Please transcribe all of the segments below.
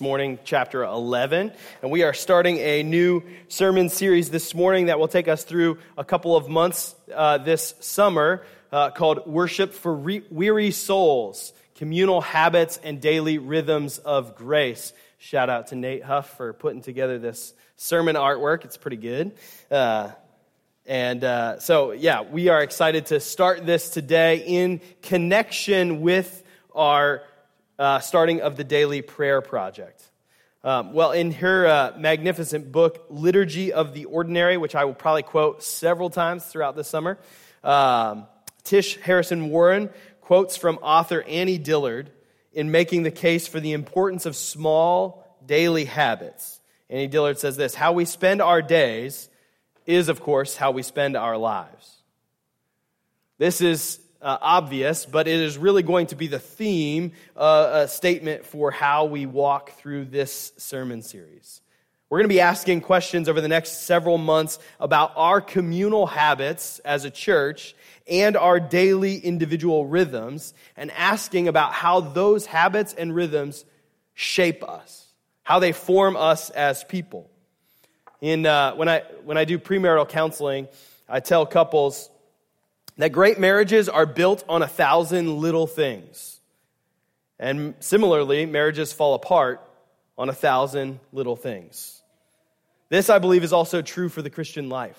morning chapter 11 and we are starting a new sermon series this morning that will take us through a couple of months uh, this summer uh, called worship for Re- weary souls communal habits and daily rhythms of grace. Shout out to nate huff for putting together this sermon artwork. It's pretty good. Uh, and uh, so yeah we are excited to start this today in connection with our uh, starting of the Daily Prayer Project. Um, well, in her uh, magnificent book, Liturgy of the Ordinary, which I will probably quote several times throughout the summer, um, Tish Harrison Warren quotes from author Annie Dillard in making the case for the importance of small daily habits. Annie Dillard says this How we spend our days is, of course, how we spend our lives. This is uh, obvious, but it is really going to be the theme, uh, a statement for how we walk through this sermon series. We're going to be asking questions over the next several months about our communal habits as a church and our daily individual rhythms, and asking about how those habits and rhythms shape us, how they form us as people. In, uh, when, I, when I do premarital counseling, I tell couples, that great marriages are built on a thousand little things. And similarly, marriages fall apart on a thousand little things. This, I believe, is also true for the Christian life.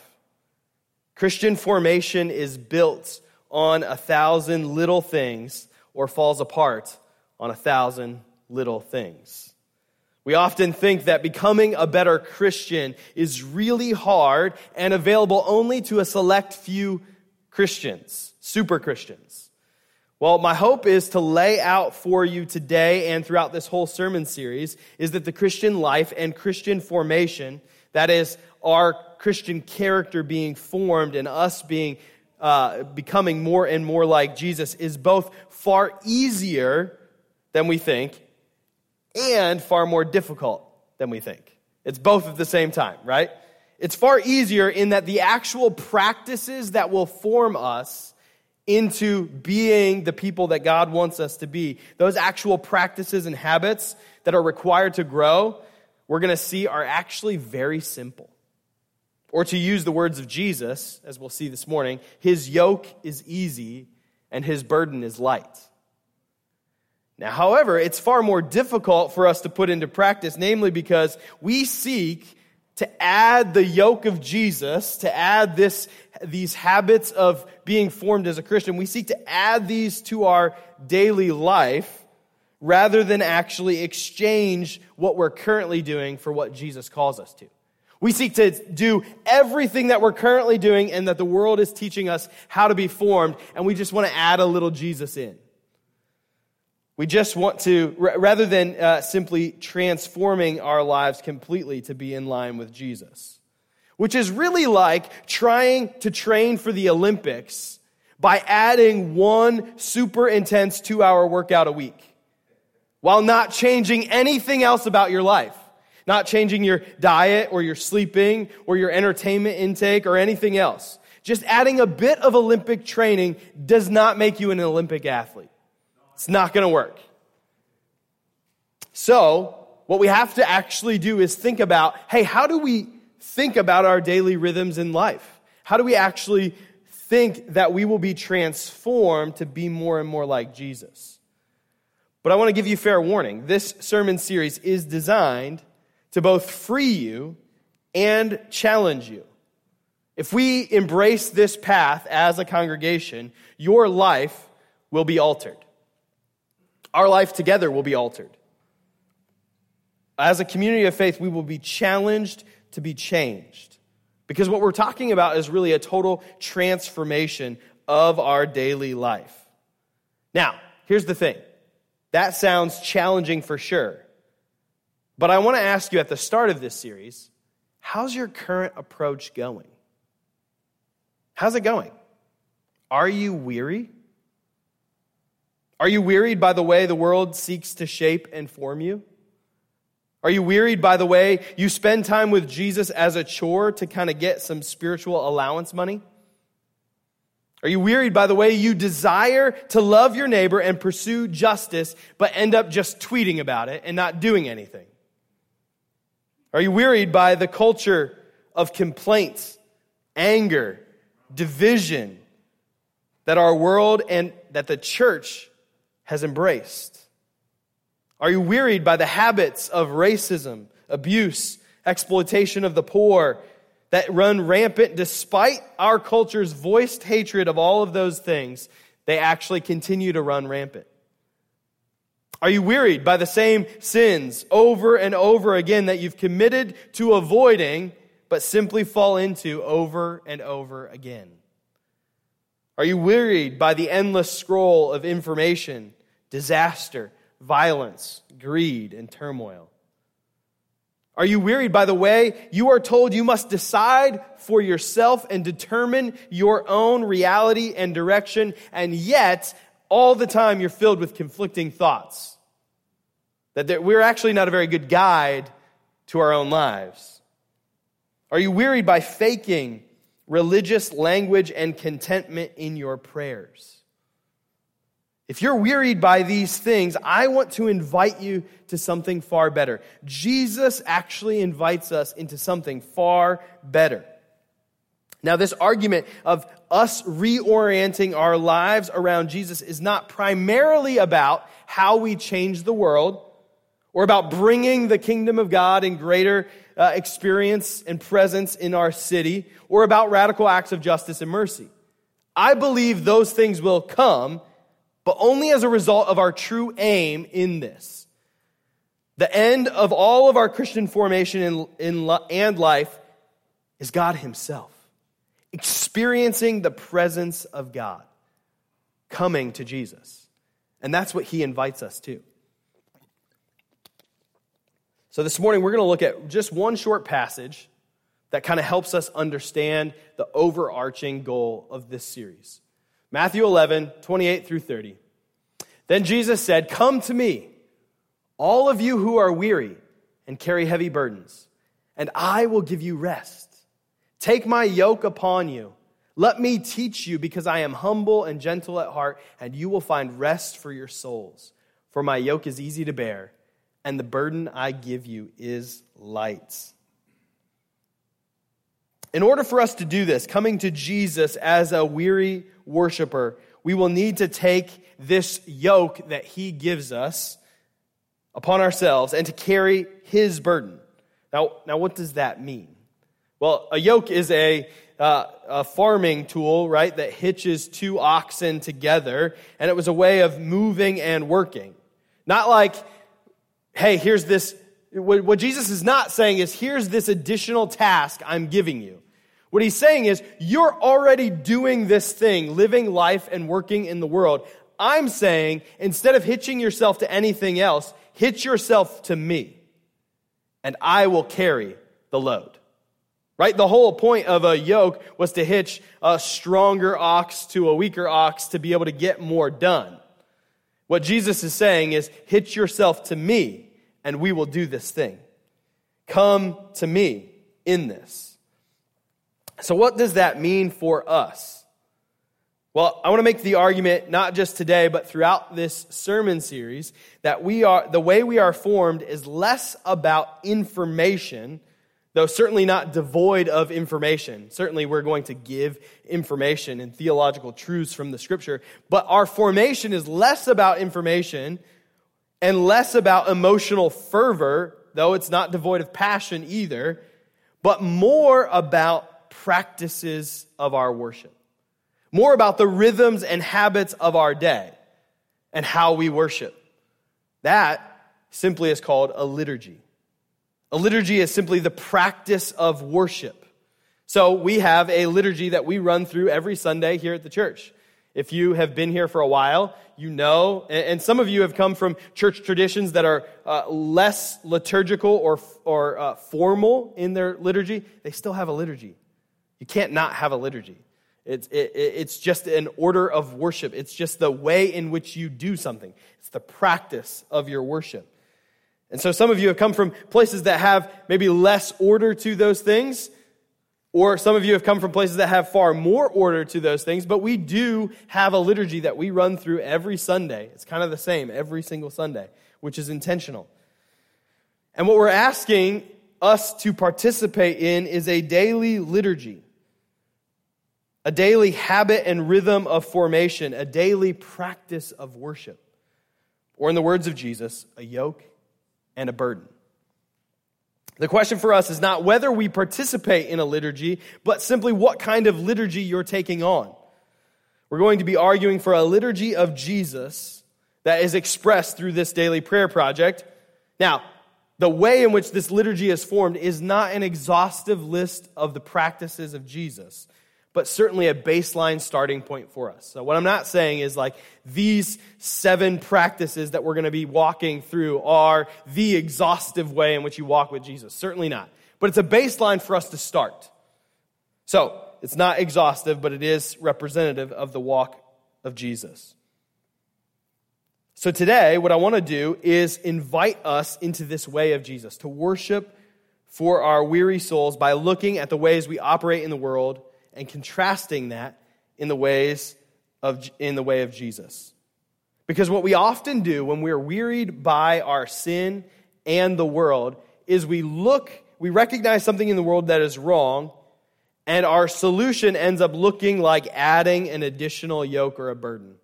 Christian formation is built on a thousand little things or falls apart on a thousand little things. We often think that becoming a better Christian is really hard and available only to a select few Christians, super Christians. Well, my hope is to lay out for you today and throughout this whole sermon series is that the Christian life and Christian formation, that is, our Christian character being formed and us being uh, becoming more and more like Jesus, is both far easier than we think and far more difficult than we think. It's both at the same time, right? It's far easier in that the actual practices that will form us into being the people that God wants us to be, those actual practices and habits that are required to grow, we're going to see are actually very simple. Or to use the words of Jesus, as we'll see this morning, his yoke is easy and his burden is light. Now, however, it's far more difficult for us to put into practice, namely because we seek to add the yoke of Jesus, to add this, these habits of being formed as a Christian, we seek to add these to our daily life rather than actually exchange what we're currently doing for what Jesus calls us to. We seek to do everything that we're currently doing and that the world is teaching us how to be formed, and we just want to add a little Jesus in. We just want to, rather than uh, simply transforming our lives completely to be in line with Jesus, which is really like trying to train for the Olympics by adding one super intense two hour workout a week while not changing anything else about your life. Not changing your diet or your sleeping or your entertainment intake or anything else. Just adding a bit of Olympic training does not make you an Olympic athlete. It's not going to work. So, what we have to actually do is think about hey, how do we think about our daily rhythms in life? How do we actually think that we will be transformed to be more and more like Jesus? But I want to give you fair warning. This sermon series is designed to both free you and challenge you. If we embrace this path as a congregation, your life will be altered. Our life together will be altered. As a community of faith, we will be challenged to be changed. Because what we're talking about is really a total transformation of our daily life. Now, here's the thing that sounds challenging for sure. But I want to ask you at the start of this series how's your current approach going? How's it going? Are you weary? Are you wearied by the way the world seeks to shape and form you? Are you wearied by the way you spend time with Jesus as a chore to kind of get some spiritual allowance money? Are you wearied by the way you desire to love your neighbor and pursue justice, but end up just tweeting about it and not doing anything? Are you wearied by the culture of complaints, anger, division that our world and that the church has embraced? Are you wearied by the habits of racism, abuse, exploitation of the poor that run rampant despite our culture's voiced hatred of all of those things? They actually continue to run rampant. Are you wearied by the same sins over and over again that you've committed to avoiding, but simply fall into over and over again? Are you wearied by the endless scroll of information, disaster, violence, greed, and turmoil? Are you wearied by the way you are told you must decide for yourself and determine your own reality and direction, and yet all the time you're filled with conflicting thoughts? That we're actually not a very good guide to our own lives. Are you wearied by faking religious language and contentment in your prayers? If you're wearied by these things, I want to invite you to something far better. Jesus actually invites us into something far better. Now, this argument of us reorienting our lives around Jesus is not primarily about how we change the world or about bringing the kingdom of God in greater uh, experience and presence in our city or about radical acts of justice and mercy. I believe those things will come but only as a result of our true aim in this. The end of all of our Christian formation in, in, and life is God Himself, experiencing the presence of God, coming to Jesus. And that's what He invites us to. So this morning, we're going to look at just one short passage that kind of helps us understand the overarching goal of this series. Matthew 11, 28 through 30. Then Jesus said, Come to me, all of you who are weary and carry heavy burdens, and I will give you rest. Take my yoke upon you. Let me teach you, because I am humble and gentle at heart, and you will find rest for your souls. For my yoke is easy to bear, and the burden I give you is light. In order for us to do this, coming to Jesus as a weary worshiper, we will need to take this yoke that he gives us upon ourselves and to carry his burden. Now, now what does that mean? Well, a yoke is a, uh, a farming tool, right, that hitches two oxen together, and it was a way of moving and working. Not like, hey, here's this. What, what Jesus is not saying is, here's this additional task I'm giving you. What he's saying is, you're already doing this thing, living life and working in the world. I'm saying, instead of hitching yourself to anything else, hitch yourself to me, and I will carry the load. Right? The whole point of a yoke was to hitch a stronger ox to a weaker ox to be able to get more done. What Jesus is saying is, hitch yourself to me, and we will do this thing. Come to me in this. So, what does that mean for us? Well, I want to make the argument, not just today, but throughout this sermon series, that we are, the way we are formed is less about information, though certainly not devoid of information. Certainly, we're going to give information and theological truths from the scripture, but our formation is less about information and less about emotional fervor, though it's not devoid of passion either, but more about practices of our worship, more about the rhythms and habits of our day and how we worship. That simply is called a liturgy. A liturgy is simply the practice of worship. So we have a liturgy that we run through every Sunday here at the church. If you have been here for a while, you know, and some of you have come from church traditions that are uh, less liturgical or, or uh, formal in their liturgy, they still have a liturgy. You can't not have a liturgy. It's, it, it's just an order of worship. It's just the way in which you do something. It's the practice of your worship. And so some of you have come from places that have maybe less order to those things, or some of you have come from places that have far more order to those things, but we do have a liturgy that we run through every Sunday. It's kind of the same every single Sunday, which is intentional. And what we're asking us to participate in is a daily liturgy, a daily habit and rhythm of formation, a daily practice of worship. Or, in the words of Jesus, a yoke and a burden. The question for us is not whether we participate in a liturgy, but simply what kind of liturgy you're taking on. We're going to be arguing for a liturgy of Jesus that is expressed through this daily prayer project. Now, the way in which this liturgy is formed is not an exhaustive list of the practices of Jesus, but certainly a baseline starting point for us. So, what I'm not saying is like these seven practices that we're going to be walking through are the exhaustive way in which you walk with Jesus. Certainly not. But it's a baseline for us to start. So, it's not exhaustive, but it is representative of the walk of Jesus. So today, what I want to do is invite us into this way of Jesus, to worship for our weary souls by looking at the ways we operate in the world and contrasting that in the ways of in the way of Jesus. Because what we often do when we're wearied by our sin and the world is we look, we recognize something in the world that is wrong, and our solution ends up looking like adding an additional yoke or a burden.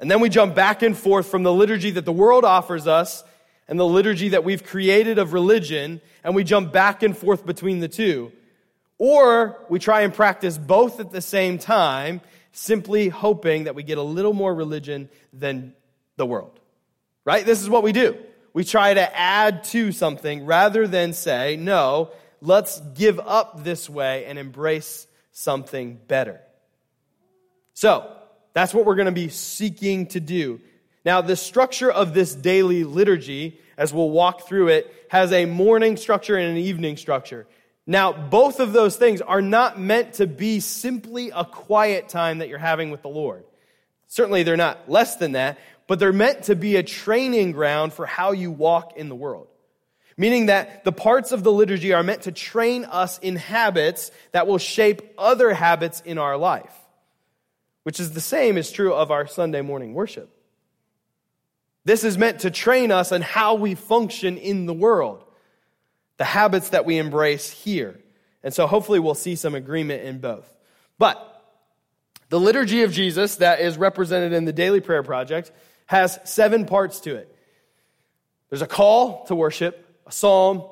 And then we jump back and forth from the liturgy that the world offers us and the liturgy that we've created of religion, and we jump back and forth between the two. Or we try and practice both at the same time, simply hoping that we get a little more religion than the world. Right? This is what we do. We try to add to something rather than say, no, let's give up this way and embrace something better. So, that's what we're going to be seeking to do. Now, the structure of this daily liturgy, as we'll walk through it, has a morning structure and an evening structure. Now, both of those things are not meant to be simply a quiet time that you're having with the Lord. Certainly, they're not less than that, but they're meant to be a training ground for how you walk in the world. Meaning that the parts of the liturgy are meant to train us in habits that will shape other habits in our life which is the same is true of our Sunday morning worship. This is meant to train us on how we function in the world, the habits that we embrace here. And so hopefully we'll see some agreement in both. But the liturgy of Jesus that is represented in the Daily Prayer Project has seven parts to it. There's a call to worship, a psalm,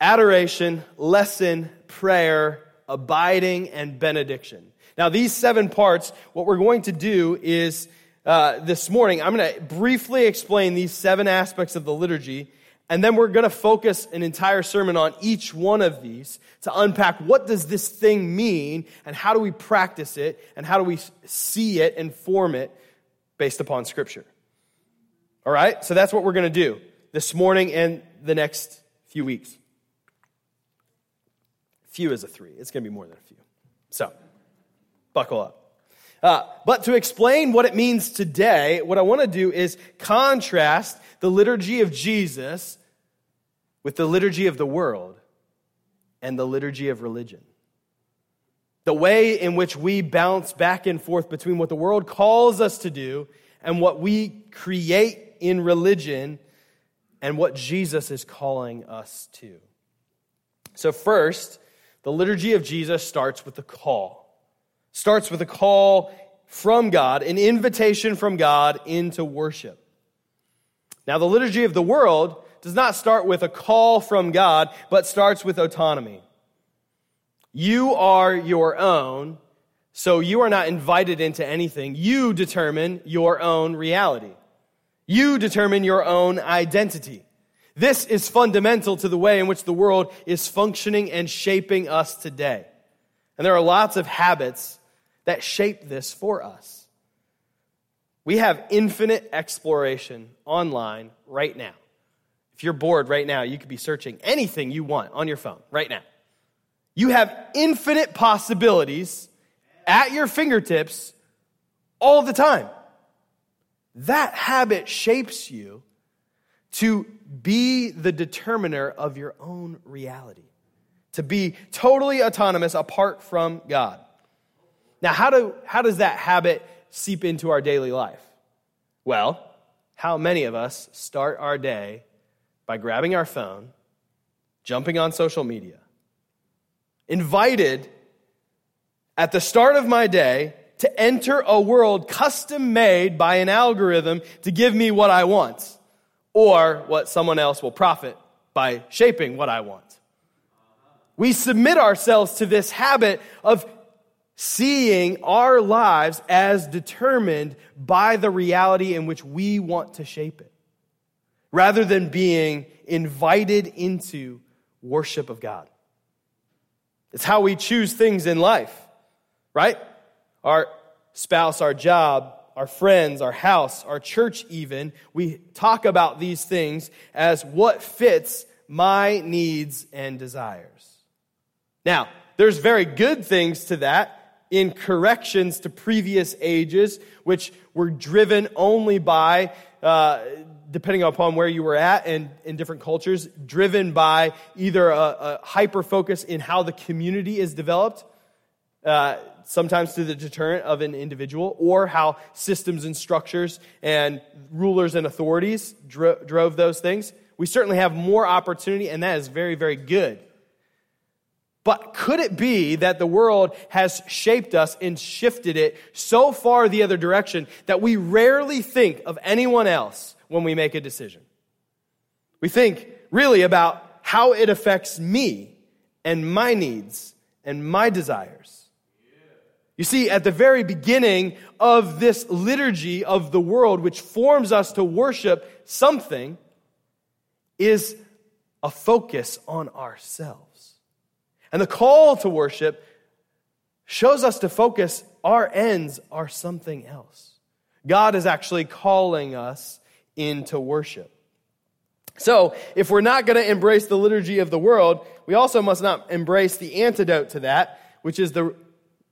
adoration, lesson, prayer, abiding, and benediction. Now, these seven parts, what we're going to do is uh, this morning, I'm going to briefly explain these seven aspects of the liturgy, and then we're going to focus an entire sermon on each one of these to unpack what does this thing mean, and how do we practice it, and how do we see it and form it based upon Scripture. All right? So that's what we're going to do this morning and the next few weeks. Few is a three. It's going to be more than a few. So. Buckle up. Uh, but to explain what it means today, what I want to do is contrast the liturgy of Jesus with the liturgy of the world and the liturgy of religion. The way in which we bounce back and forth between what the world calls us to do and what we create in religion and what Jesus is calling us to. So, first, the liturgy of Jesus starts with the call starts with a call from God, an invitation from God into worship. Now, the liturgy of the world does not start with a call from God, but starts with autonomy. You are your own, so you are not invited into anything. You determine your own reality. You determine your own identity. This is fundamental to the way in which the world is functioning and shaping us today. And there are lots of habits that shape this for us. We have infinite exploration online right now. If you're bored right now, you could be searching anything you want on your phone right now. You have infinite possibilities at your fingertips all the time. That habit shapes you to be the determiner of your own reality, to be totally autonomous apart from God. Now, how, do, how does that habit seep into our daily life? Well, how many of us start our day by grabbing our phone jumping on social media, invited at the start of my day to enter a world custom made by an algorithm to give me what I want or what someone else will profit by shaping what I want. We submit ourselves to this habit of seeing our lives as determined by the reality in which we want to shape it, rather than being invited into worship of God. It's how we choose things in life, right? Our spouse, our job, our friends, our house, our church, even. We talk about these things as what fits my needs and desires. Now, there's very good things to that in corrections to previous ages, which were driven only by, uh, depending upon where you were at and in different cultures, driven by either a, a hyper focus in how the community is developed, uh, sometimes to the deterrent of an individual, or how systems and structures and rulers and authorities dro- drove those things. We certainly have more opportunity, and that is very, very good. But could it be that the world has shaped us and shifted it so far the other direction that we rarely think of anyone else when we make a decision? We think really about how it affects me and my needs and my desires. You see, at the very beginning of this liturgy of the world, which forms us to worship something, is a focus on ourselves. And the call to worship shows us to focus our ends are something else. God is actually calling us into worship. So, if we're not going to embrace the liturgy of the world, we also must not embrace the antidote to that, which is the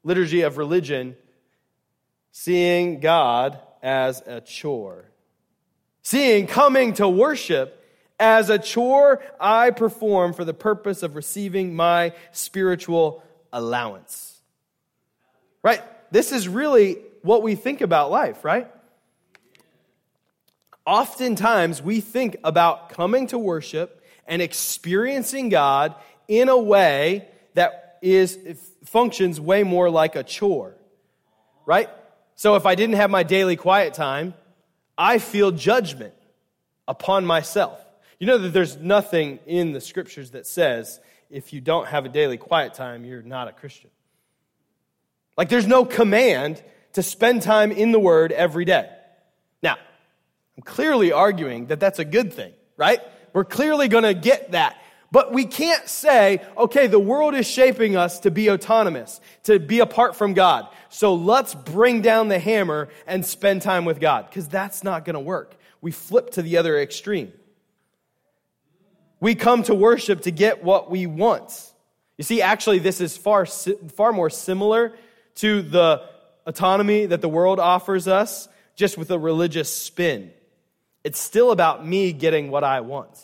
liturgy of religion, seeing God as a chore. Seeing coming to worship as a chore I perform for the purpose of receiving my spiritual allowance. Right? This is really what we think about life, right? Oftentimes we think about coming to worship and experiencing God in a way that is functions way more like a chore. Right? So if I didn't have my daily quiet time, I feel judgment upon myself. You know that there's nothing in the scriptures that says if you don't have a daily quiet time, you're not a Christian. Like there's no command to spend time in the Word every day. Now, I'm clearly arguing that that's a good thing, right? We're clearly going to get that. But we can't say, okay, the world is shaping us to be autonomous, to be apart from God. So let's bring down the hammer and spend time with God, because that's not going to work. We flip to the other extreme. We come to worship to get what we want. You see, actually, this is far, far more similar to the autonomy that the world offers us, just with a religious spin. It's still about me getting what I want,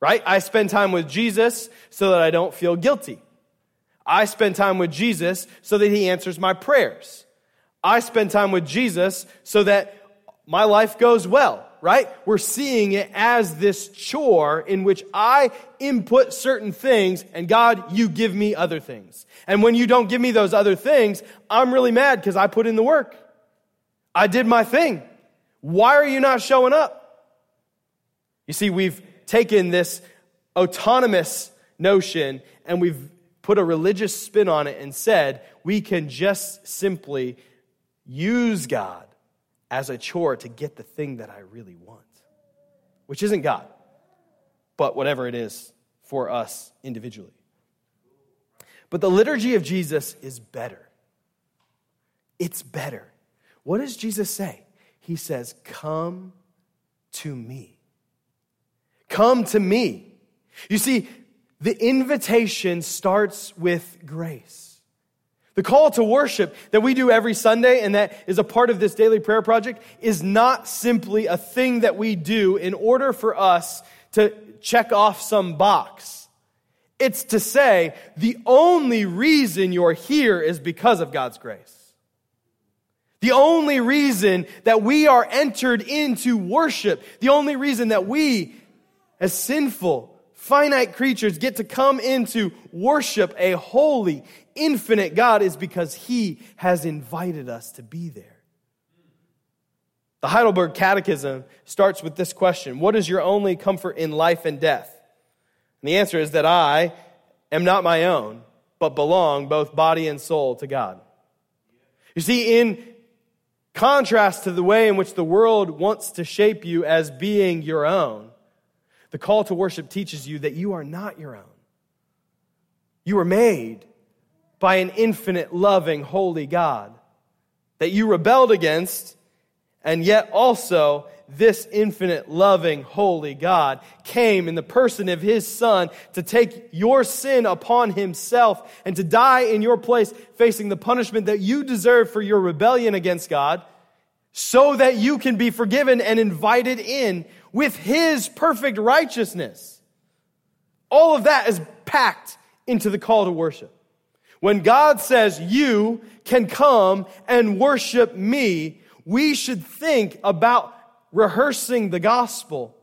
right? I spend time with Jesus so that I don't feel guilty. I spend time with Jesus so that he answers my prayers. I spend time with Jesus so that my life goes well right? We're seeing it as this chore in which I input certain things and God, you give me other things. And when you don't give me those other things, I'm really mad because I put in the work. I did my thing. Why are you not showing up? You see, we've taken this autonomous notion and we've put a religious spin on it and said we can just simply use God as a chore to get the thing that I really want, which isn't God, but whatever it is for us individually. But the liturgy of Jesus is better. It's better. What does Jesus say? He says, Come to me. Come to me. You see, the invitation starts with grace. The call to worship that we do every Sunday and that is a part of this daily prayer project is not simply a thing that we do in order for us to check off some box. It's to say the only reason you're here is because of God's grace. The only reason that we are entered into worship, the only reason that we, as sinful, finite creatures get to come into worship a holy, infinite God is because He has invited us to be there. The Heidelberg Catechism starts with this question What is your only comfort in life and death? And the answer is that I am not my own, but belong, both body and soul, to God. You see, in contrast to the way in which the world wants to shape you as being your own, the call to worship teaches you that you are not your own. You were made by an infinite, loving, holy God that you rebelled against and yet also, this infinite, loving, holy God came in the person of his son to take your sin upon himself and to die in your place, facing the punishment that you deserve for your rebellion against God, so that you can be forgiven and invited in with his perfect righteousness. All of that is packed into the call to worship. When God says, You can come and worship me, we should think about rehearsing the gospel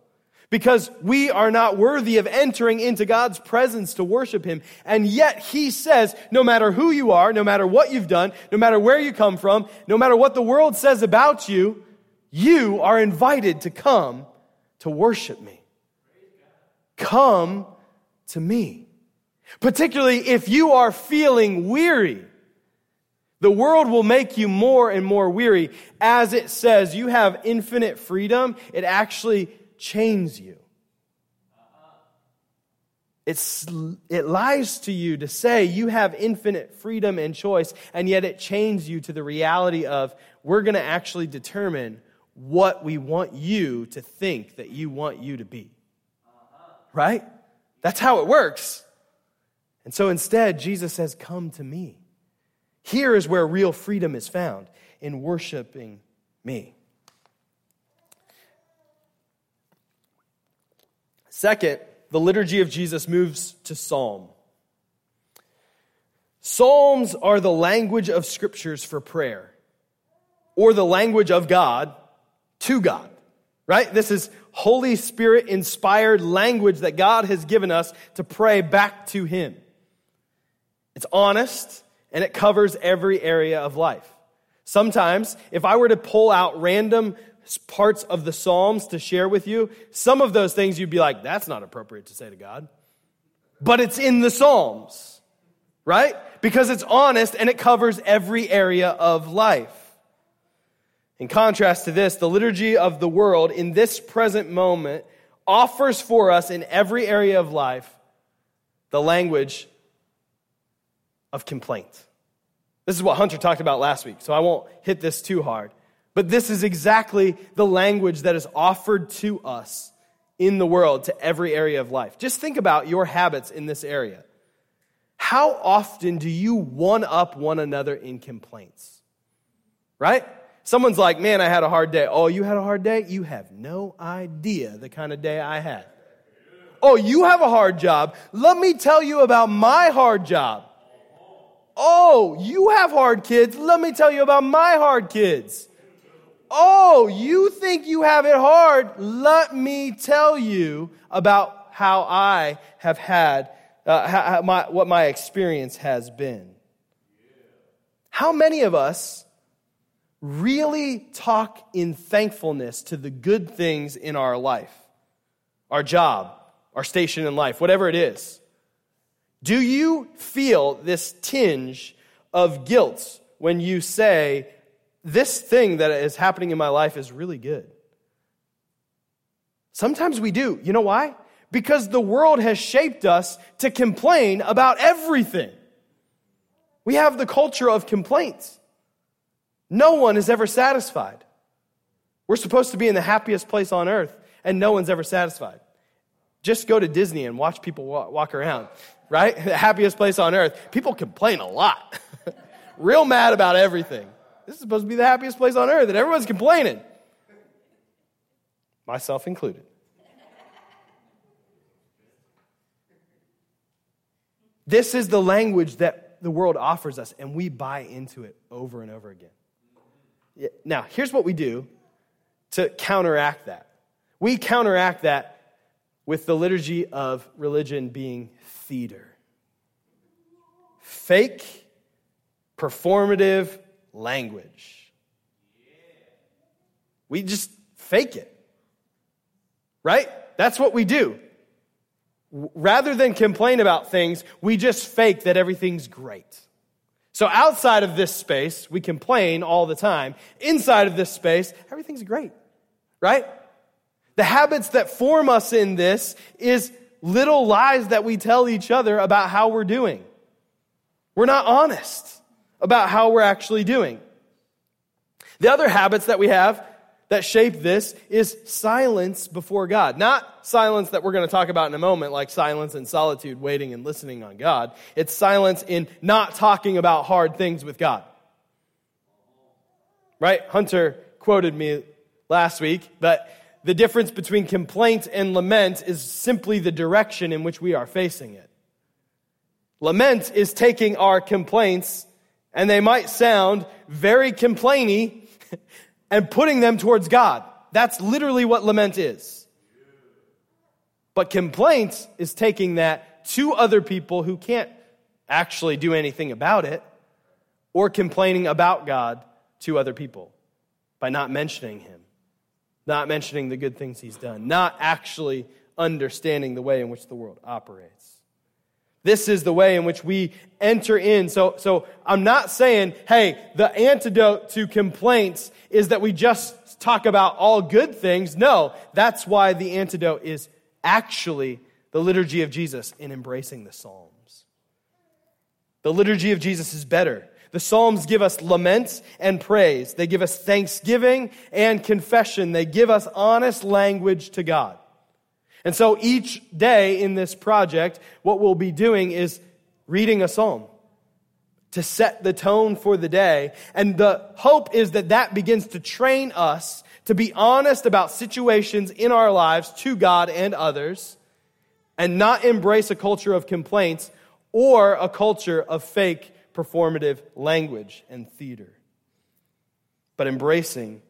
because we are not worthy of entering into God's presence to worship Him. And yet He says, no matter who you are, no matter what you've done, no matter where you come from, no matter what the world says about you, you are invited to come to worship me. Come to me. Particularly if you are feeling weary the world will make you more and more weary. As it says, you have infinite freedom. It actually chains you. It's, it lies to you to say you have infinite freedom and choice, and yet it chains you to the reality of we're going to actually determine what we want you to think that you want you to be. Right? That's how it works. And so instead, Jesus says, Come to me. Here is where real freedom is found in worshiping me. Second, the liturgy of Jesus moves to psalm. Psalms are the language of scriptures for prayer, or the language of God to God, right? This is Holy Spirit inspired language that God has given us to pray back to Him. It's honest, and it covers every area of life. Sometimes, if I were to pull out random parts of the Psalms to share with you, some of those things you'd be like, that's not appropriate to say to God. But it's in the Psalms, right? Because it's honest and it covers every area of life. In contrast to this, the liturgy of the world in this present moment offers for us in every area of life the language of complaint. This is what Hunter talked about last week, so I won't hit this too hard. But this is exactly the language that is offered to us in the world to every area of life. Just think about your habits in this area. How often do you one up one another in complaints? Right? Someone's like, man, I had a hard day. Oh, you had a hard day? You have no idea the kind of day I had. Oh, you have a hard job. Let me tell you about my hard job. Oh, you have hard kids. Let me tell you about my hard kids. Oh, you think you have it hard. Let me tell you about how I have had, uh, how, my, what my experience has been. How many of us really talk in thankfulness to the good things in our life? Our job, our station in life, whatever it is. Do you feel this tinge of guilt when you say, This thing that is happening in my life is really good? Sometimes we do. You know why? Because the world has shaped us to complain about everything. We have the culture of complaints. No one is ever satisfied. We're supposed to be in the happiest place on earth, and no one's ever satisfied. Just go to Disney and watch people walk around right? The happiest place on earth. People complain a lot. Real mad about everything. This is supposed to be the happiest place on earth, and everyone's complaining. Myself included. This is the language that the world offers us, and we buy into it over and over again. Now, here's what we do to counteract that we counteract that with the liturgy of religion being theater. Fake, performative language. We just fake it. Right? That's what we do. Rather than complain about things, we just fake that everything's great. So outside of this space, we complain all the time. Inside of this space, everything's great. Right? The habits that form us in this is little lies that we tell each other about how we're doing. We're not honest about how we're actually doing. The other habits that we have that shape this is silence before God. Not silence that we're going to talk about in a moment, like silence and solitude, waiting and listening on God. It's silence in not talking about hard things with God. Right? Hunter quoted me last week, but the difference between complaint and lament is simply the direction in which we are facing it. Lament is taking our complaints, and they might sound very complainy, and putting them towards God. That's literally what lament is. But complaint is taking that to other people who can't actually do anything about it, or complaining about God to other people by not mentioning Him not mentioning the good things he's done, not actually understanding the way in which the world operates. This is the way in which we enter in. So, so I'm not saying, hey, the antidote to complaints is that we just talk about all good things. No, that's why the antidote is actually the liturgy of Jesus in embracing the Psalms. The liturgy of Jesus is better. The Psalms give us lament and praise. They give us thanksgiving and confession. They give us honest language to God. And so each day in this project, what we'll be doing is reading a psalm to set the tone for the day. And the hope is that that begins to train us to be honest about situations in our lives to God and others and not embrace a culture of complaints or a culture of fake performative language and theater, but embracing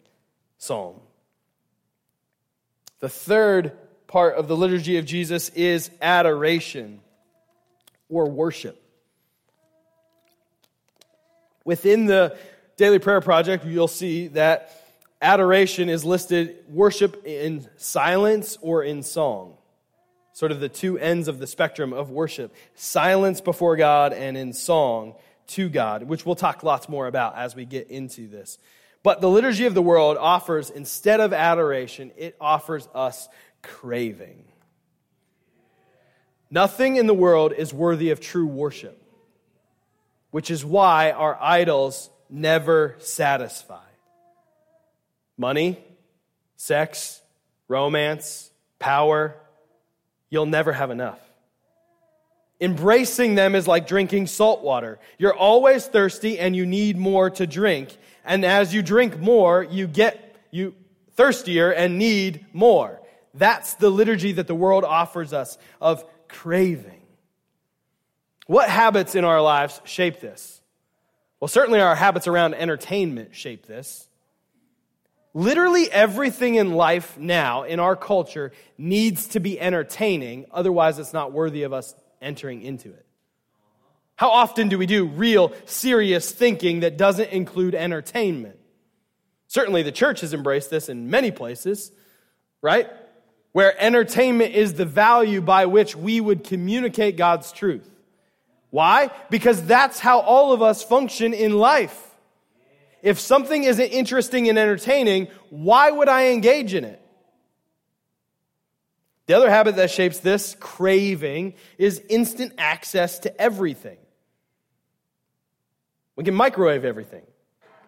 psalm. The third part of the liturgy of Jesus is adoration or worship. Within the Daily Prayer Project, you'll see that adoration is listed worship in silence or in song. Sort of the two ends of the spectrum of worship silence before God and in song to God, which we'll talk lots more about as we get into this. But the liturgy of the world offers, instead of adoration, it offers us craving. Nothing in the world is worthy of true worship, which is why our idols never satisfy. Money, sex, romance, power, you'll never have enough. Embracing them is like drinking salt water. You're always thirsty and you need more to drink. And as you drink more, you get you thirstier and need more. That's the liturgy that the world offers us of craving. What habits in our lives shape this? Well, certainly our habits around entertainment shape this. Literally everything in life now, in our culture, needs to be entertaining, otherwise, it's not worthy of us entering into it. How often do we do real, serious thinking that doesn't include entertainment? Certainly, the church has embraced this in many places, right? Where entertainment is the value by which we would communicate God's truth. Why? Because that's how all of us function in life. If something isn't interesting and entertaining, why would I engage in it? The other habit that shapes this craving is instant access to everything. We can microwave everything,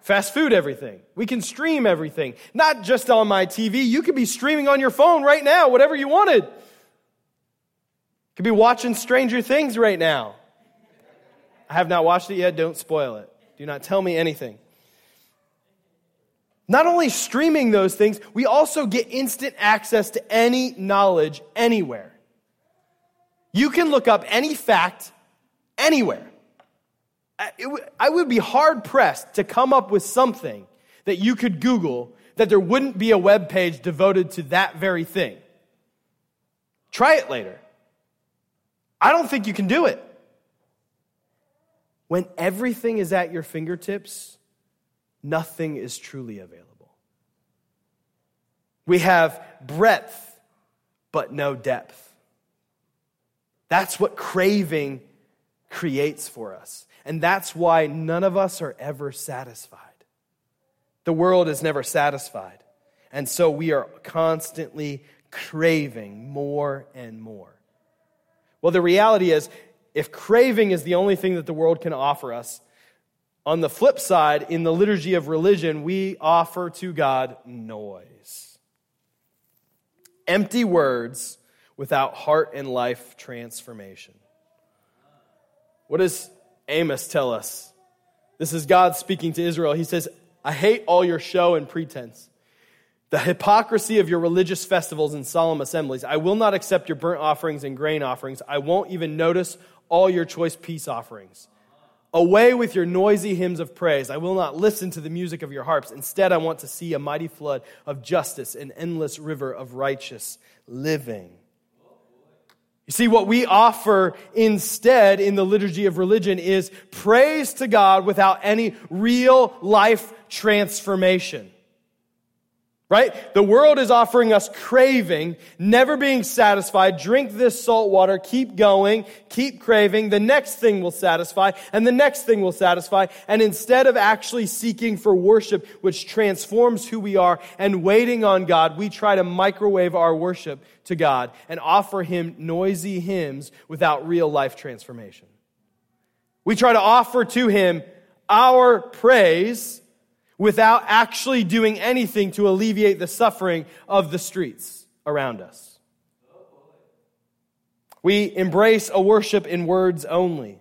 fast food everything. We can stream everything. Not just on my TV. You could be streaming on your phone right now, whatever you wanted. You could be watching Stranger Things right now. I have not watched it yet. Don't spoil it. Do not tell me anything. Not only streaming those things, we also get instant access to any knowledge anywhere. You can look up any fact anywhere. I would be hard pressed to come up with something that you could Google that there wouldn't be a web page devoted to that very thing. Try it later. I don't think you can do it. When everything is at your fingertips, nothing is truly available. We have breadth, but no depth. That's what craving creates for us. And that's why none of us are ever satisfied. The world is never satisfied. And so we are constantly craving more and more. Well, the reality is, if craving is the only thing that the world can offer us, on the flip side, in the liturgy of religion, we offer to God noise. Empty words without heart and life transformation. What does Amos tell us? This is God speaking to Israel. He says, I hate all your show and pretense, the hypocrisy of your religious festivals and solemn assemblies. I will not accept your burnt offerings and grain offerings. I won't even notice all your choice peace offerings. Away with your noisy hymns of praise. I will not listen to the music of your harps. Instead, I want to see a mighty flood of justice, an endless river of righteous living. You see, what we offer instead in the liturgy of religion is praise to God without any real life transformation. Right? The world is offering us craving, never being satisfied. Drink this salt water, keep going, keep craving. The next thing will satisfy, and the next thing will satisfy. And instead of actually seeking for worship, which transforms who we are, and waiting on God, we try to microwave our worship to God and offer Him noisy hymns without real life transformation. We try to offer to Him our praise without actually doing anything to alleviate the suffering of the streets around us. We embrace a worship in words only.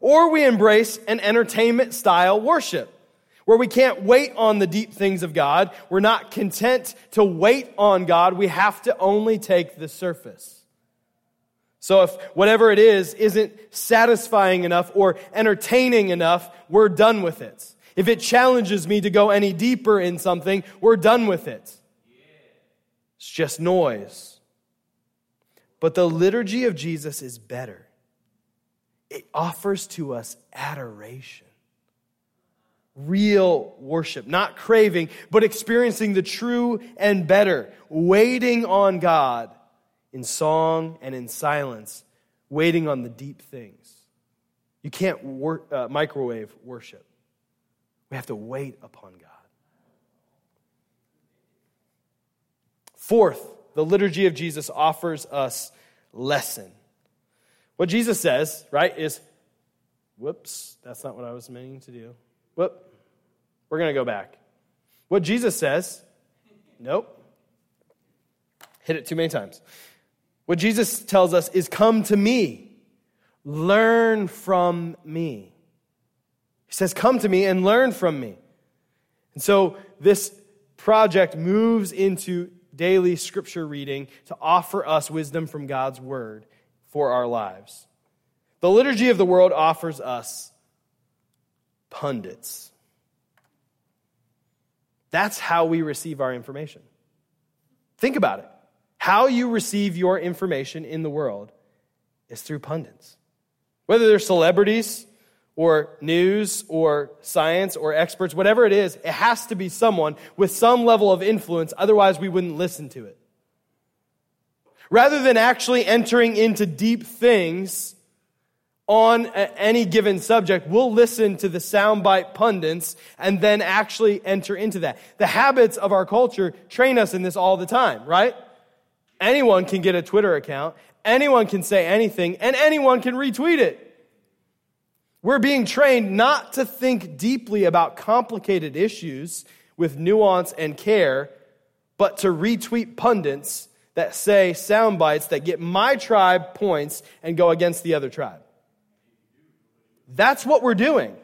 Or we embrace an entertainment style worship where we can't wait on the deep things of God. We're not content to wait on God. We have to only take the surface. So if whatever it is isn't satisfying enough or entertaining enough, we're done with it. If it challenges me to go any deeper in something, we're done with it. It's just noise. But the liturgy of Jesus is better. It offers to us adoration, real worship, not craving, but experiencing the true and better, waiting on God in song and in silence, waiting on the deep things. You can't wor- uh, microwave worship. We have to wait upon God. Fourth, the liturgy of Jesus offers us lesson. What Jesus says, right, is whoops, that's not what I was meaning to do. Whoop, we're going to go back. What Jesus says, nope, hit it too many times. What Jesus tells us is come to me, learn from me. He says, Come to me and learn from me. And so this project moves into daily scripture reading to offer us wisdom from God's word for our lives. The liturgy of the world offers us pundits. That's how we receive our information. Think about it. How you receive your information in the world is through pundits. Whether they're celebrities, or news or science or experts, whatever it is, it has to be someone with some level of influence, otherwise, we wouldn't listen to it. Rather than actually entering into deep things on any given subject, we'll listen to the soundbite pundits and then actually enter into that. The habits of our culture train us in this all the time, right? Anyone can get a Twitter account, anyone can say anything, and anyone can retweet it. We're being trained not to think deeply about complicated issues with nuance and care, but to retweet pundits that say sound bites that get my tribe points and go against the other tribe. That's what we're doing.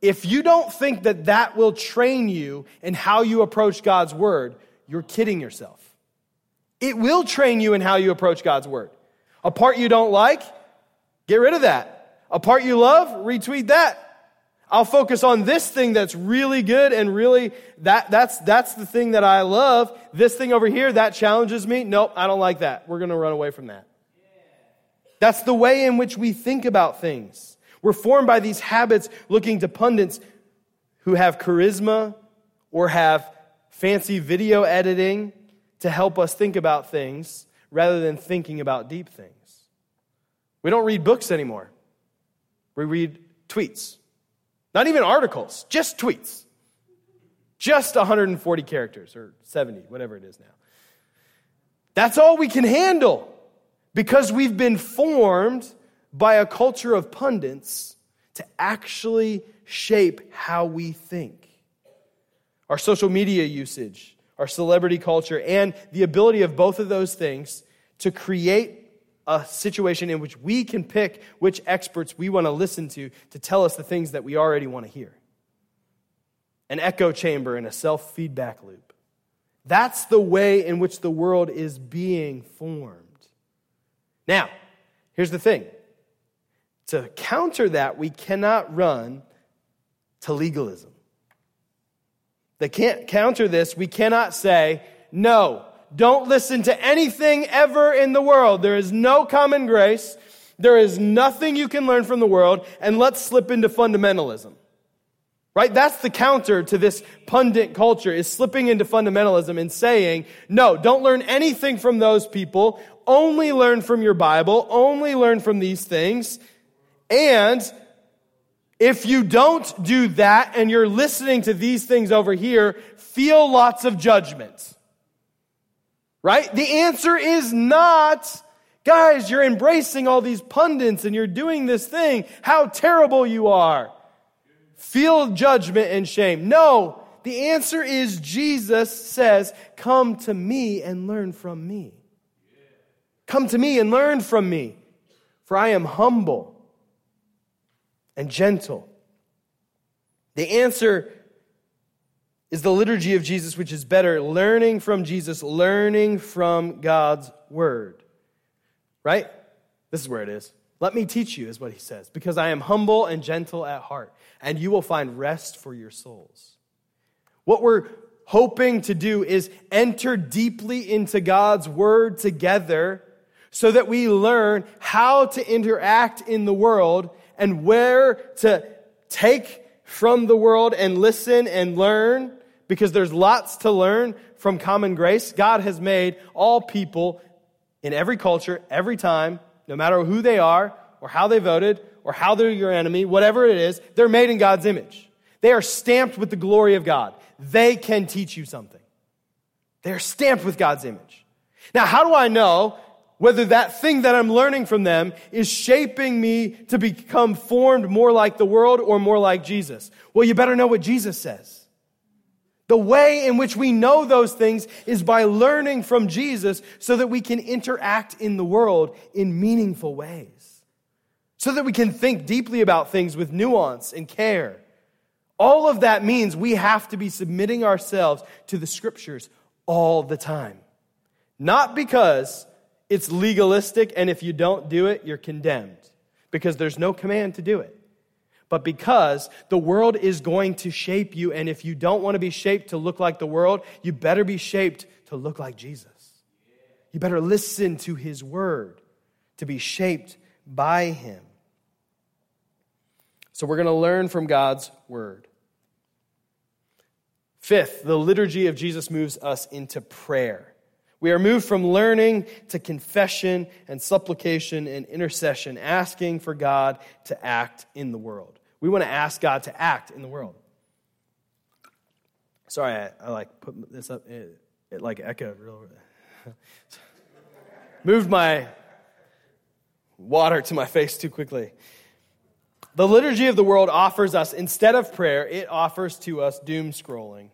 If you don't think that that will train you in how you approach God's word, you're kidding yourself. It will train you in how you approach God's word. A part you don't like, get rid of that. A part you love, retweet that. I'll focus on this thing that's really good and really that that's that's the thing that I love. This thing over here that challenges me. Nope, I don't like that. We're going to run away from that. That's the way in which we think about things. We're formed by these habits looking to pundits who have charisma or have fancy video editing to help us think about things rather than thinking about deep things. We don't read books anymore. We read tweets. Not even articles, just tweets. Just 140 characters or 70, whatever it is now. That's all we can handle because we've been formed by a culture of pundits to actually shape how we think. Our social media usage, our celebrity culture, and the ability of both of those things to create a situation in which we can pick which experts we want to listen to to tell us the things that we already want to hear. An echo chamber and a self feedback loop. That's the way in which the world is being formed. Now, here's the thing to counter that, we cannot run to legalism. They can't counter this. We cannot say, no, don't listen to anything ever in the world. There is no common grace. There is nothing you can learn from the world, and let's slip into fundamentalism. Right? That's the counter to this pundit culture is slipping into fundamentalism and saying, no, don't learn anything from those people. Only learn from your Bible. Only learn from these things. And if you don't do that and you're listening to these things over here, feel lots of judgment. Right? The answer is not, guys, you're embracing all these pundits and you're doing this thing. How terrible you are. Feel judgment and shame. No, the answer is Jesus says, Come to me and learn from me. Come to me and learn from me, for I am humble and gentle. The answer is the liturgy of Jesus, which is better learning from Jesus, learning from God's word. Right? This is where it is. Let me teach you, is what he says, because I am humble and gentle at heart, and you will find rest for your souls. What we're hoping to do is enter deeply into God's word together so that we learn how to interact in the world and where to take from the world and listen and learn because there's lots to learn from common grace. God has made all people in every culture, every time, no matter who they are, or how they voted, or how they're your enemy, whatever it is, they're made in God's image. They are stamped with the glory of God. They can teach you something. They are stamped with God's image. Now, how do I know whether that thing that I'm learning from them is shaping me to become formed more like the world or more like Jesus? Well, you better know what Jesus says. The way in which we know those things is by learning from Jesus so that we can interact in the world in meaningful ways. So that we can think deeply about things with nuance and care. All of that means we have to be submitting ourselves to the scriptures all the time. Not because it's legalistic and if you don't do it, you're condemned. Because there's no command to do it but because the world is going to shape you. And if you don't want to be shaped to look like the world, you better be shaped to look like Jesus. You better listen to his word to be shaped by him. So we're going to learn from God's word. Fifth, the liturgy of Jesus moves us into prayer. We are moved from learning to confession and supplication and intercession, asking for God to act in the world. We want to ask God to act in the world. Sorry, I, I like put this up. It, it like echoed real. Moved my water to my face too quickly. The liturgy of the world offers us, instead of prayer, it offers to us doom scrolling.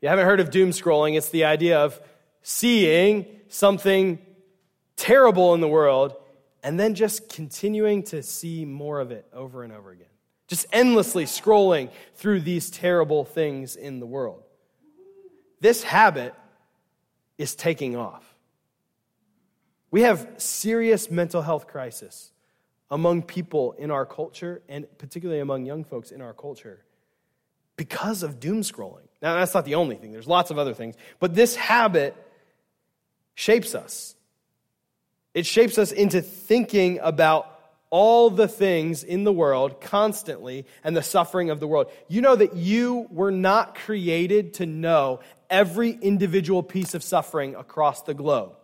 You haven't heard of doom scrolling? It's the idea of seeing something terrible in the world and then just continuing to see more of it over and over again. Just endlessly scrolling through these terrible things in the world. This habit is taking off. We have serious mental health crisis among people in our culture, and particularly among young folks in our culture, because of doom scrolling. Now, that's not the only thing, there's lots of other things, but this habit shapes us. It shapes us into thinking about all the things in the world constantly and the suffering of the world. You know that you were not created to know every individual piece of suffering across the globe.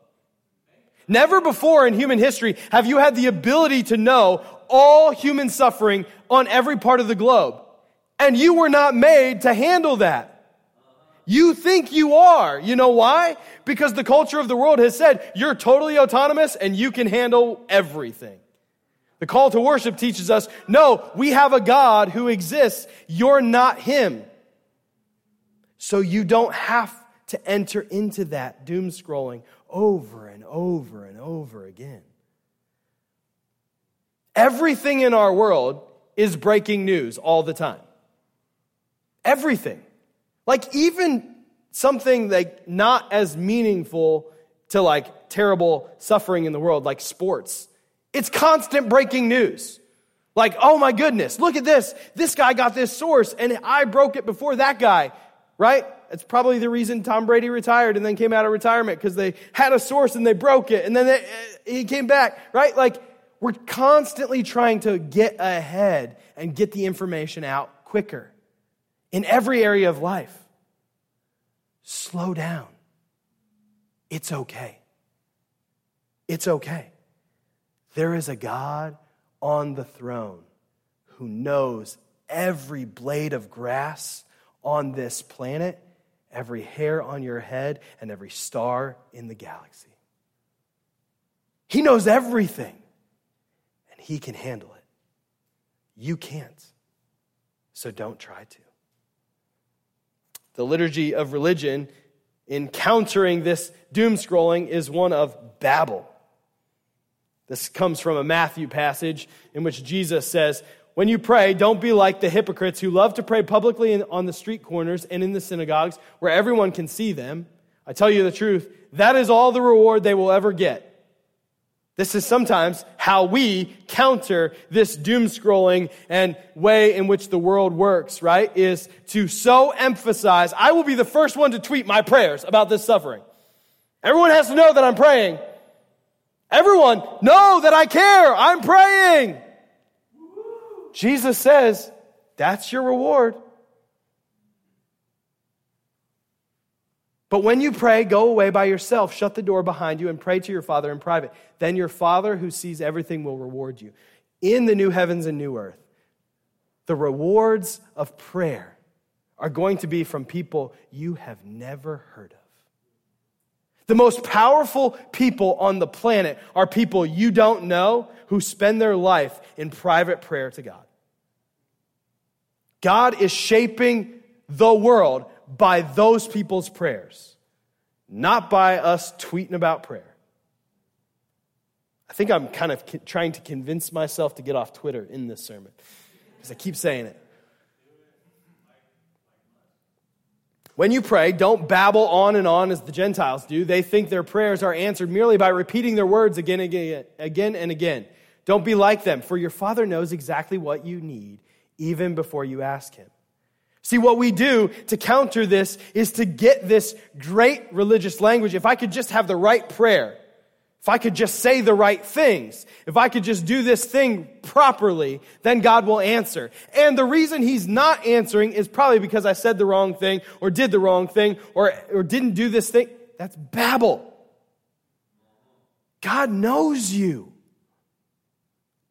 Never before in human history have you had the ability to know all human suffering on every part of the globe. And you were not made to handle that. You think you are. You know why? Because the culture of the world has said you're totally autonomous and you can handle everything. The call to worship teaches us no, we have a God who exists. You're not Him. So you don't have to enter into that doom scrolling over and over and over again. Everything in our world is breaking news all the time. Everything. Like even something like not as meaningful to like terrible suffering in the world, like sports. It's constant breaking news. Like, oh my goodness, look at this. This guy got this source and I broke it before that guy, right? It's probably the reason Tom Brady retired and then came out of retirement because they had a source and they broke it and then they, uh, he came back, right? Like, we're constantly trying to get ahead and get the information out quicker in every area of life. Slow down. It's okay. It's okay. There is a God on the throne who knows every blade of grass on this planet, every hair on your head, and every star in the galaxy. He knows everything, and He can handle it. You can't, so don't try to. The liturgy of religion in countering this doom scrolling is one of babble. This comes from a Matthew passage in which Jesus says, When you pray, don't be like the hypocrites who love to pray publicly on the street corners and in the synagogues where everyone can see them. I tell you the truth, that is all the reward they will ever get. This is sometimes how we counter this doom scrolling and way in which the world works, right? Is to so emphasize, I will be the first one to tweet my prayers about this suffering. Everyone has to know that I'm praying. Everyone, know that I care. I'm praying. Jesus says, that's your reward. But when you pray, go away by yourself, shut the door behind you, and pray to your Father in private. Then your Father who sees everything will reward you. In the new heavens and new earth, the rewards of prayer are going to be from people you have never heard of. The most powerful people on the planet are people you don't know who spend their life in private prayer to God. God is shaping the world by those people's prayers, not by us tweeting about prayer. I think I'm kind of trying to convince myself to get off Twitter in this sermon because I keep saying it. When you pray, don't babble on and on as the Gentiles do. They think their prayers are answered merely by repeating their words again and again, again and again. Don't be like them, for your Father knows exactly what you need even before you ask Him. See, what we do to counter this is to get this great religious language. If I could just have the right prayer, if I could just say the right things, if I could just do this thing properly, then God will answer. And the reason He's not answering is probably because I said the wrong thing, or did the wrong thing, or, or didn't do this thing. That's babble. God knows you.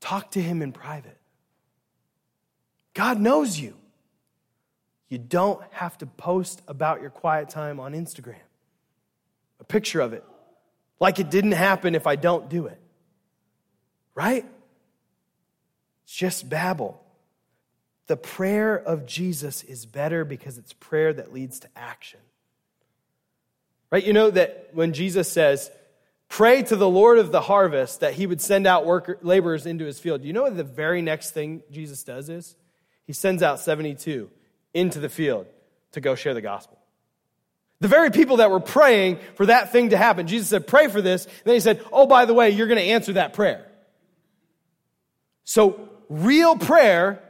Talk to Him in private. God knows you. You don't have to post about your quiet time on Instagram. A picture of it. Like it didn't happen if I don't do it. Right? It's just babble. The prayer of Jesus is better because it's prayer that leads to action. Right? You know that when Jesus says, pray to the Lord of the harvest that he would send out worker, laborers into his field. You know what the very next thing Jesus does is? He sends out 72 into the field to go share the gospel. The very people that were praying for that thing to happen, Jesus said, Pray for this. And then he said, Oh, by the way, you're going to answer that prayer. So, real prayer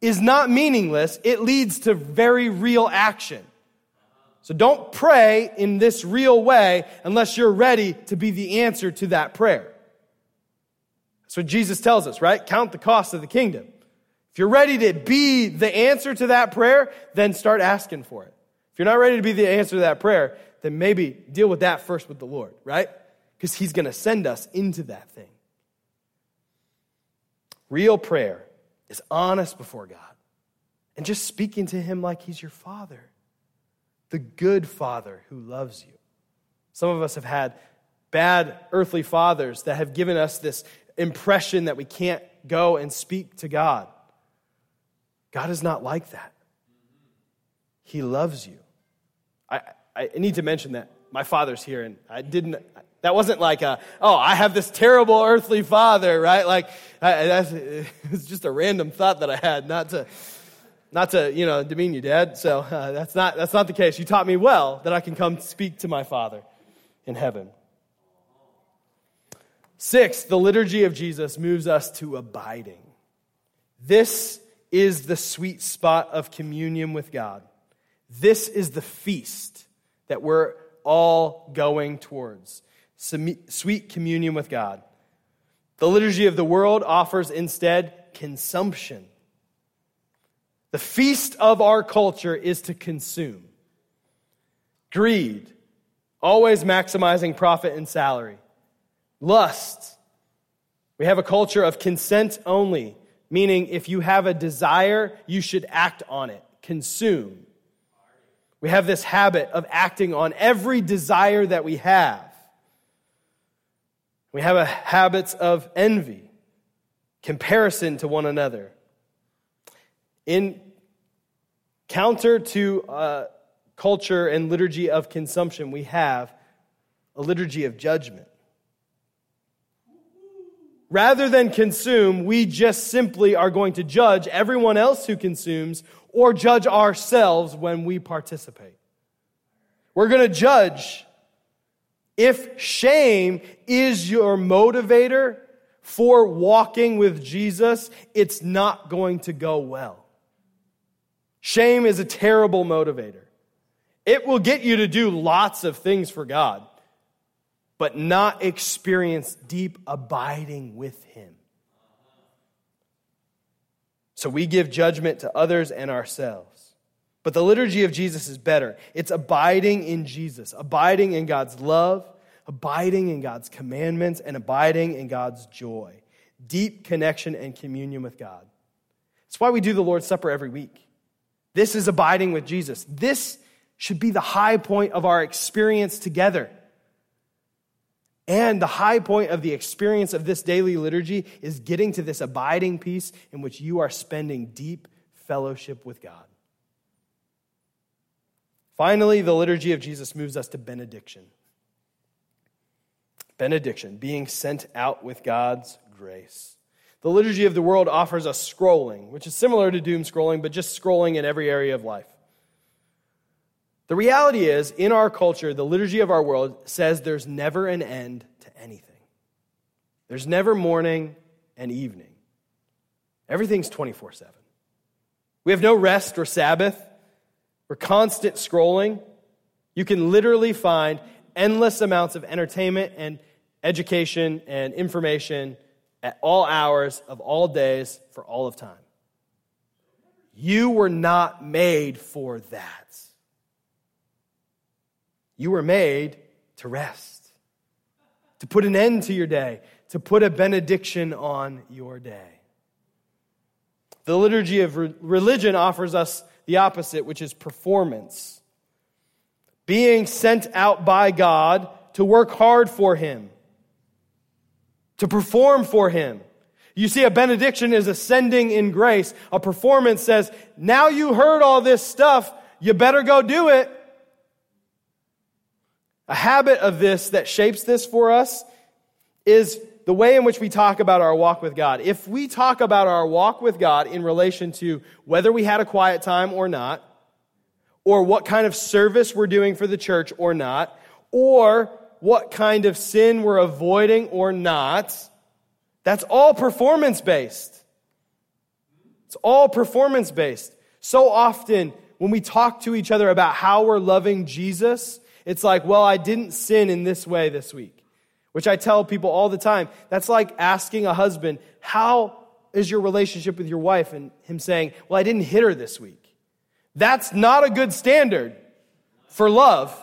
is not meaningless, it leads to very real action. So don't pray in this real way unless you're ready to be the answer to that prayer. That's what Jesus tells us, right? Count the cost of the kingdom. If you're ready to be the answer to that prayer, then start asking for it. If you're not ready to be the answer to that prayer, then maybe deal with that first with the Lord, right? Because He's going to send us into that thing. Real prayer is honest before God and just speaking to Him like He's your Father, the good Father who loves you. Some of us have had bad earthly fathers that have given us this impression that we can't go and speak to God. God is not like that. He loves you. I, I need to mention that my father's here, and I didn't. That wasn't like a, oh, I have this terrible earthly father, right? Like I, that's it's just a random thought that I had, not to, not to you know demean you, Dad. So uh, that's not that's not the case. You taught me well that I can come speak to my Father in heaven. Six, the liturgy of Jesus moves us to abiding. This is the sweet spot of communion with God. This is the feast that we're all going towards sweet communion with God. The liturgy of the world offers instead consumption. The feast of our culture is to consume. Greed, always maximizing profit and salary. Lust, we have a culture of consent only meaning if you have a desire, you should act on it, consume. We have this habit of acting on every desire that we have. We have a habits of envy, comparison to one another. In counter to uh, culture and liturgy of consumption, we have a liturgy of judgment. Rather than consume, we just simply are going to judge everyone else who consumes or judge ourselves when we participate. We're going to judge if shame is your motivator for walking with Jesus, it's not going to go well. Shame is a terrible motivator. It will get you to do lots of things for God but not experience deep abiding with Him. So we give judgment to others and ourselves. But the liturgy of Jesus is better. It's abiding in Jesus, abiding in God's love, abiding in God's commandments, and abiding in God's joy. Deep connection and communion with God. It's why we do the Lord's Supper every week. This is abiding with Jesus. This should be the high point of our experience together. And the high point of the experience of this daily liturgy is getting to this abiding peace in which you are spending deep fellowship with God. Finally, the liturgy of Jesus moves us to benediction. Benediction, being sent out with God's grace. The liturgy of the world offers us scrolling, which is similar to doom scrolling, but just scrolling in every area of life. The reality is, in our culture, the liturgy of our world says there's never an end to anything. There's never morning and evening. Everything's 24 7. We have no rest or Sabbath. We're constant scrolling. You can literally find endless amounts of entertainment and education and information at all hours of all days for all of time. You were not made for that. You were made to rest, to put an end to your day, to put a benediction on your day. The liturgy of religion offers us the opposite, which is performance. Being sent out by God to work hard for Him, to perform for Him. You see, a benediction is ascending in grace. A performance says, now you heard all this stuff, you better go do it. A habit of this that shapes this for us is the way in which we talk about our walk with God. If we talk about our walk with God in relation to whether we had a quiet time or not, or what kind of service we're doing for the church or not, or what kind of sin we're avoiding or not, That's all performance based. It's all performance based. So often, when we talk to each other about how we're loving Jesus, it's like, well, I didn't sin in this way this week, which I tell people all the time. That's like asking a husband, how is your relationship with your wife? And him saying, well, I didn't hit her this week. That's not a good standard for love.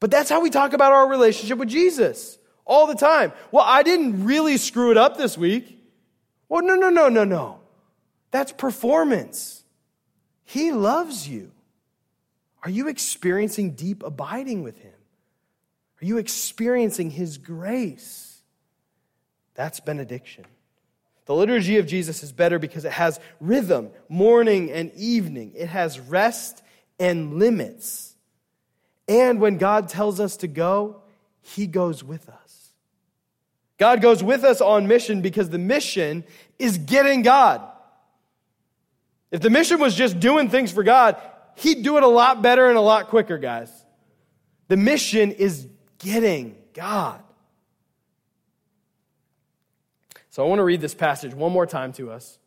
But that's how we talk about our relationship with Jesus all the time. Well, I didn't really screw it up this week. Well, no, no, no, no, no. That's performance. He loves you. Are you experiencing deep abiding with Him? Are you experiencing His grace? That's benediction. The liturgy of Jesus is better because it has rhythm, morning and evening. It has rest and limits. And when God tells us to go, He goes with us. God goes with us on mission because the mission is getting God. If the mission was just doing things for God, He'd do it a lot better and a lot quicker, guys. The mission is getting God. So I want to read this passage one more time to us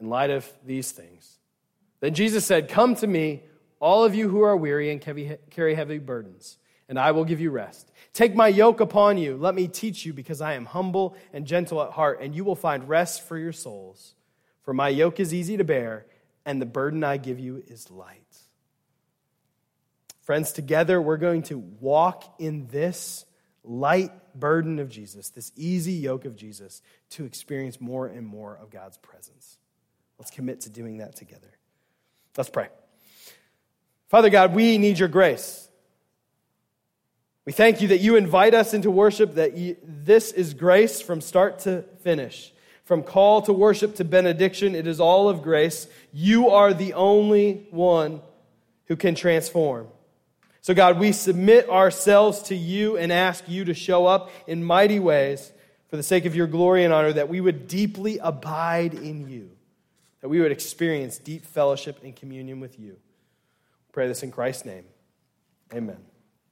in light of these things. Then Jesus said, Come to me, all of you who are weary and carry heavy burdens, and I will give you rest. Take my yoke upon you. Let me teach you, because I am humble and gentle at heart, and you will find rest for your souls. For my yoke is easy to bear, and the burden I give you is light. Friends, together we're going to walk in this light burden of Jesus, this easy yoke of Jesus, to experience more and more of God's presence. Let's commit to doing that together. Let's pray. Father God, we need your grace. We thank you that you invite us into worship, that you, this is grace from start to finish. From call to worship to benediction, it is all of grace. You are the only one who can transform. So, God, we submit ourselves to you and ask you to show up in mighty ways for the sake of your glory and honor, that we would deeply abide in you, that we would experience deep fellowship and communion with you. Pray this in Christ's name. Amen.